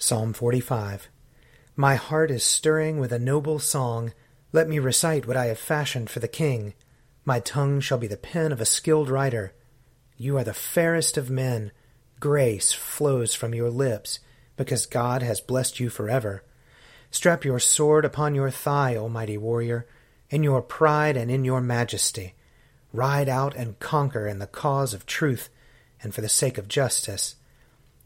Psalm 45 My heart is stirring with a noble song. Let me recite what I have fashioned for the king. My tongue shall be the pen of a skilled writer. You are the fairest of men. Grace flows from your lips, because God has blessed you forever. Strap your sword upon your thigh, O mighty warrior, in your pride and in your majesty. Ride out and conquer in the cause of truth and for the sake of justice.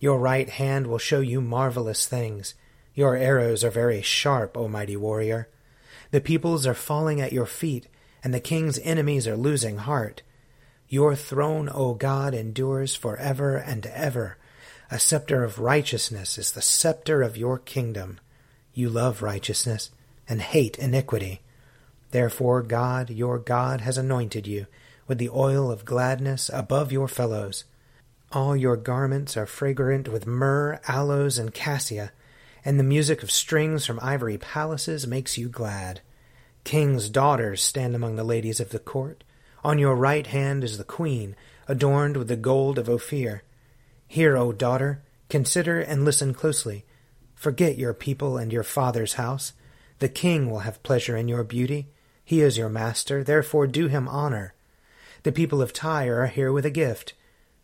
Your right hand will show you marvelous things. Your arrows are very sharp, O mighty warrior. The peoples are falling at your feet, and the king's enemies are losing heart. Your throne, O God, endures for ever and ever. A scepter of righteousness is the scepter of your kingdom. You love righteousness and hate iniquity. Therefore God, your God, has anointed you with the oil of gladness above your fellows. All your garments are fragrant with myrrh, aloes, and cassia, and the music of strings from ivory palaces makes you glad. King's daughters stand among the ladies of the court. On your right hand is the queen, adorned with the gold of Ophir. Hear, O daughter, consider and listen closely. Forget your people and your father's house. The king will have pleasure in your beauty. He is your master, therefore do him honor. The people of Tyre are here with a gift.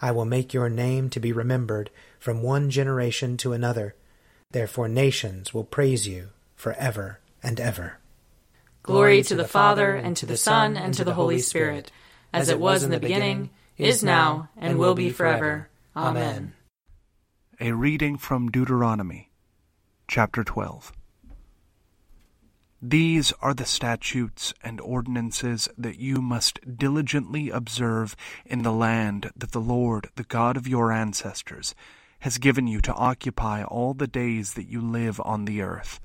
I will make your name to be remembered from one generation to another. Therefore nations will praise you for ever and ever. Glory to the Father, and to the Son, and to the Holy Spirit, as it was in the beginning, is now, and will be forever. Amen. A reading from Deuteronomy, chapter 12. These are the statutes and ordinances that you must diligently observe in the land that the Lord, the God of your ancestors, has given you to occupy all the days that you live on the earth.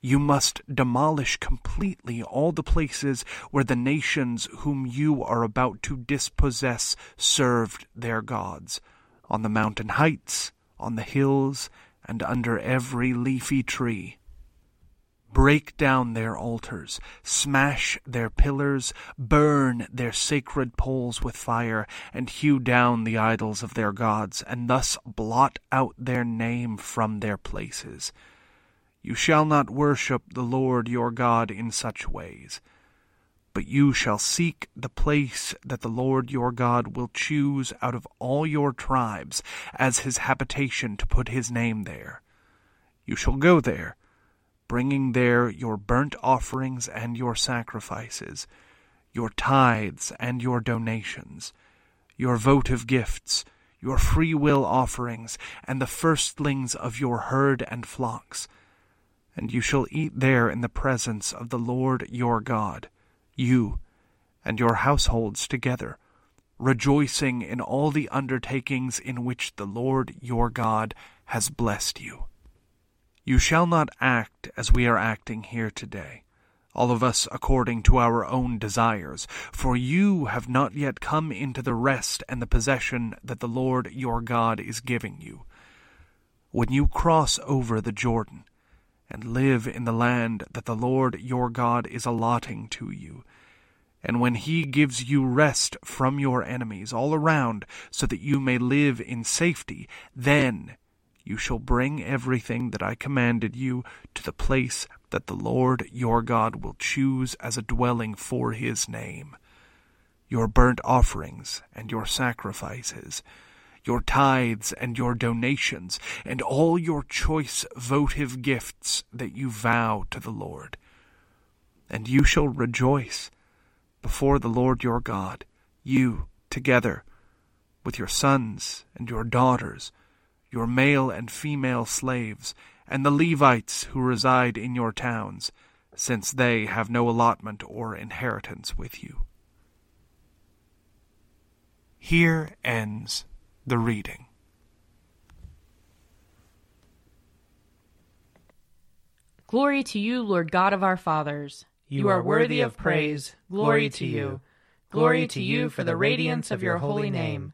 You must demolish completely all the places where the nations whom you are about to dispossess served their gods, on the mountain heights, on the hills, and under every leafy tree. Break down their altars, smash their pillars, burn their sacred poles with fire, and hew down the idols of their gods, and thus blot out their name from their places. You shall not worship the Lord your God in such ways. But you shall seek the place that the Lord your God will choose out of all your tribes as his habitation to put his name there. You shall go there, bringing there your burnt offerings and your sacrifices, your tithes and your donations, your votive gifts, your free will offerings, and the firstlings of your herd and flocks. And you shall eat there in the presence of the Lord your God, you and your households together, rejoicing in all the undertakings in which the Lord your God has blessed you. You shall not act as we are acting here today, all of us according to our own desires, for you have not yet come into the rest and the possession that the Lord your God is giving you. When you cross over the Jordan, and live in the land that the Lord your God is allotting to you, and when he gives you rest from your enemies all around, so that you may live in safety, then you shall bring everything that I commanded you to the place that the Lord your God will choose as a dwelling for his name. Your burnt offerings and your sacrifices, your tithes and your donations, and all your choice votive gifts that you vow to the Lord. And you shall rejoice before the Lord your God, you together with your sons and your daughters your male and female slaves, and the Levites who reside in your towns, since they have no allotment or inheritance with you. Here ends the reading. Glory to you, Lord God of our fathers. You, are worthy of praise. Glory to you. Glory to you for the radiance of your holy name.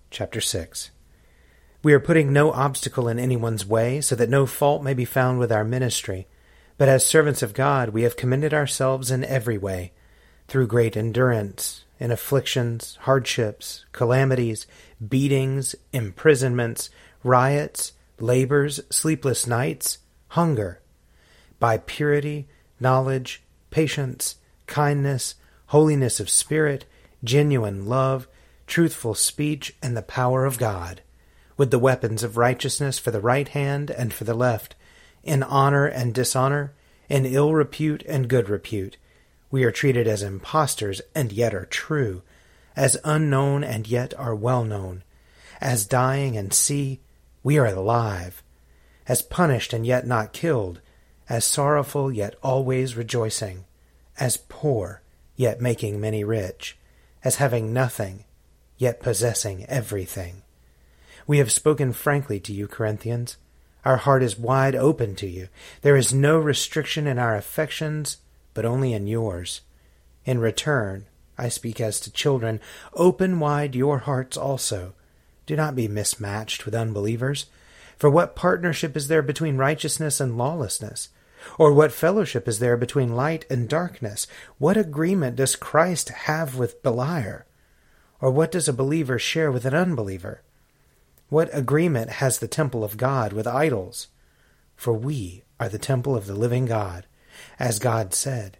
chapter 6. We are putting no obstacle in anyone's way, so that no fault may be found with our ministry. But as servants of God, we have commended ourselves in every way, through great endurance, in afflictions, hardships, calamities, beatings, imprisonments, riots, labors, sleepless nights, hunger, by purity, knowledge, patience, kindness, holiness of spirit, genuine love, truthful speech, and the power of God, with the weapons of righteousness for the right hand and for the left, in honor and dishonor, in ill repute and good repute. We are treated as impostors and yet are true, as unknown and yet are well known, as dying and see, we are alive, as punished and yet not killed, as sorrowful yet always rejoicing, as poor yet making many rich as having nothing, yet possessing everything. We have spoken frankly to you, Corinthians. Our heart is wide open to you. There is no restriction in our affections, but only in yours. In return, I speak as to children, open wide your hearts also. Do not be mismatched with unbelievers. For what partnership is there between righteousness and lawlessness? Or what fellowship is there between light and darkness? What agreement does Christ have with Beliar? Or what does a believer share with an unbeliever? What agreement has the temple of God with idols? For we are the temple of the living God. As God said,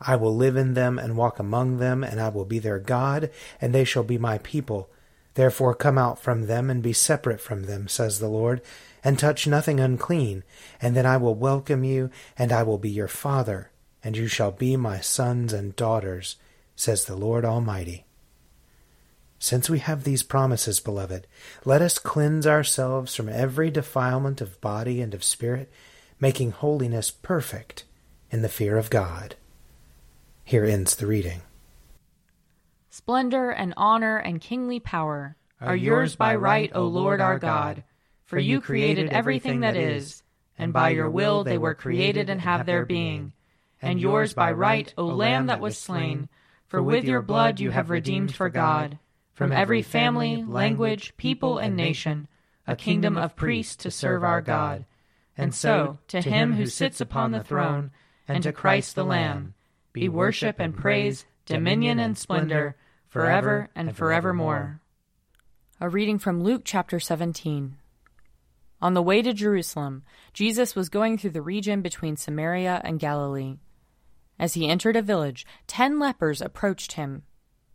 I will live in them and walk among them, and I will be their God, and they shall be my people. Therefore come out from them and be separate from them, says the Lord, and touch nothing unclean, and then I will welcome you, and I will be your father, and you shall be my sons and daughters, says the Lord Almighty. Since we have these promises, beloved, let us cleanse ourselves from every defilement of body and of spirit, making holiness perfect in the fear of God. Here ends the reading. Splendor and honor and kingly power are yours by right, O Lord our God. For you created everything that is, and by your will they were created and have their being. And yours by right, O Lamb that was slain, For with your blood you have redeemed for God, from every family, language, people, and nation, a kingdom of priests to serve our God. And so, to him who sits upon the throne, and to Christ the Lamb, be worship and praise, dominion and splendor, forever and forevermore. A reading from Luke chapter 17. On the way to Jerusalem, Jesus was going through the region between Samaria and Galilee. As he entered a village, ten lepers approached him.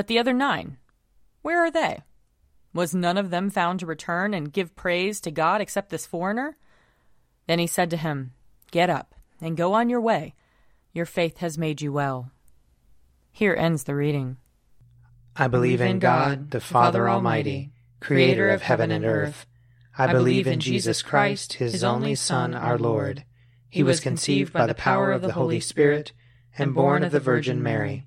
But the other nine, where are they? Was none of them found to return and give praise to God except this foreigner? Then he said to him, Get up and go on your way. Your faith has made you well. Here ends the reading. I believe in God, the Father Almighty, creator of heaven and earth. I believe in Jesus Christ, his only Son, our Lord. He was conceived by the power of the Holy Spirit and born of the Virgin Mary.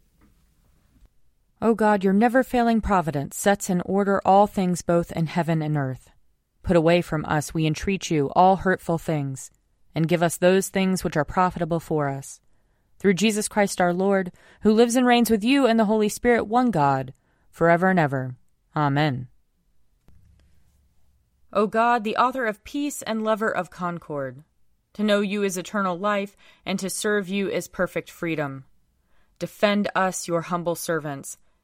O God, your never failing providence sets in order all things both in heaven and earth. Put away from us, we entreat you, all hurtful things, and give us those things which are profitable for us. Through Jesus Christ our Lord, who lives and reigns with you and the Holy Spirit, one God, forever and ever. Amen. O God, the author of peace and lover of concord, to know you is eternal life, and to serve you is perfect freedom. Defend us, your humble servants